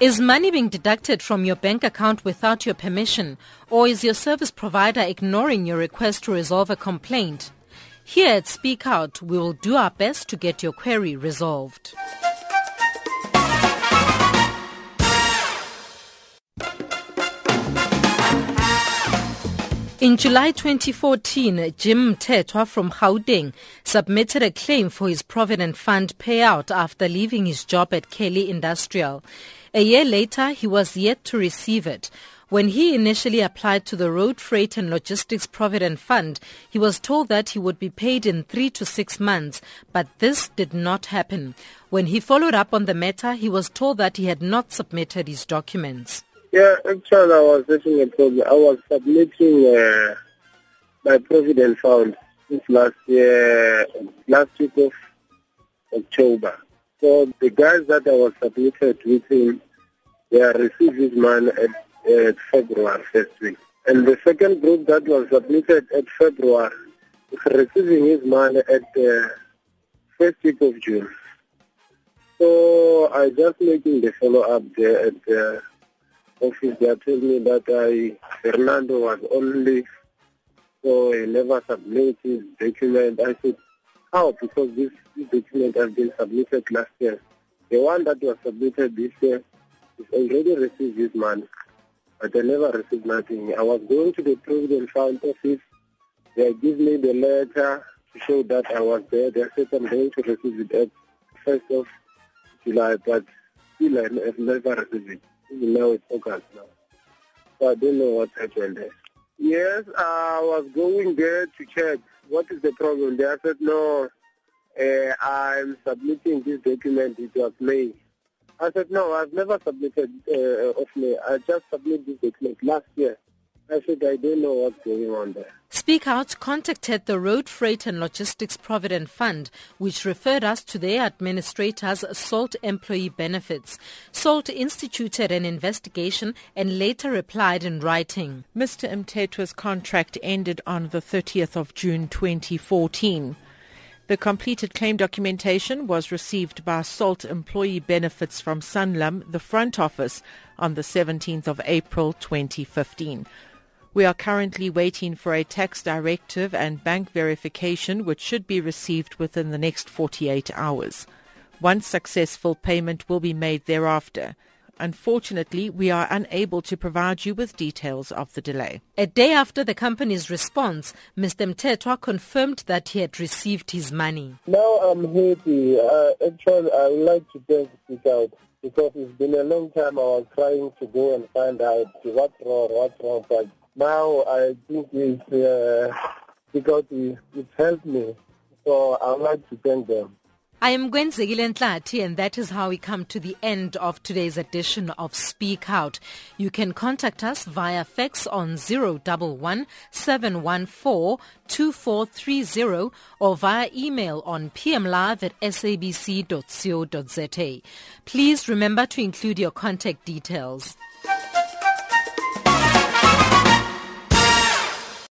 Is money being deducted from your bank account without your permission, or is your service provider ignoring your request to resolve a complaint? Here at Speak Out, we will do our best to get your query resolved. In July 2014, Jim Mthethwa from Gauteng submitted a claim for his Provident Fund payout after leaving his job at Kelly Industrial. A year later, he was yet to receive it. When he initially applied to the Road Freight and Logistics Provident Fund, he was told that he would be paid in three to six months, but this did not happen. When he followed up on the matter, he was told that he had not submitted his documents. Yeah, actually, I was having a problem. I was submitting uh, my provident fund since last year, last week of October. So the guys that I was submitted with him, they received his money at, at February first week. And the second group that was submitted at February is receiving his money at the uh, first week of June. So I just making the follow up there at the office, they told me that I, Fernando was on leave, so he never submitted his document. I said, how? Because this, document has been submitted last year. The one that was submitted this year is already received this money, but I never received nothing. I was going to the Provident Fund office. They give me the letter to show that I was there. They said I'm going to receive it at 1st of July, but still I never received it now it's August now. So I don't know what happened there. Yes, I was going there to check what is the problem. They said, no, uh, I'm submitting this document. It was May. I said, no, I've never submitted uh, of May. I just submitted this document last year. I said, I don't know what's going on there. Speak Out contacted the Road Freight and Logistics Provident Fund, which referred us to their administrators, SALT Employee Benefits. SALT instituted an investigation and later replied in writing. Mr. Mthethwa's contract ended on the 30th of June 2014. The completed claim documentation was received by SALT Employee Benefits from Sanlam, the front office, on the 17th of April 2015. We are currently waiting for a tax directive and bank verification, which should be received within the next 48 hours. Once successful, payment will be made thereafter. Unfortunately, we are unable to provide you with details of the delay. A day after the company's response, Mr. Mthethwa confirmed that he had received his money. Now I'm happy. Uh, actually, I would like to thank Speak Out because it's been a long time I was trying to go and find out what's wrong, what's wrong, but now I think it's uh, because it, helped me. So I would like to thank them. I am Gwen Ntlati, and that is how we come to the end of today's edition of Speak Out. You can contact us via fax on 011 714 2430 or via email on pmlive at sabc.co.za. Please remember to include your contact details.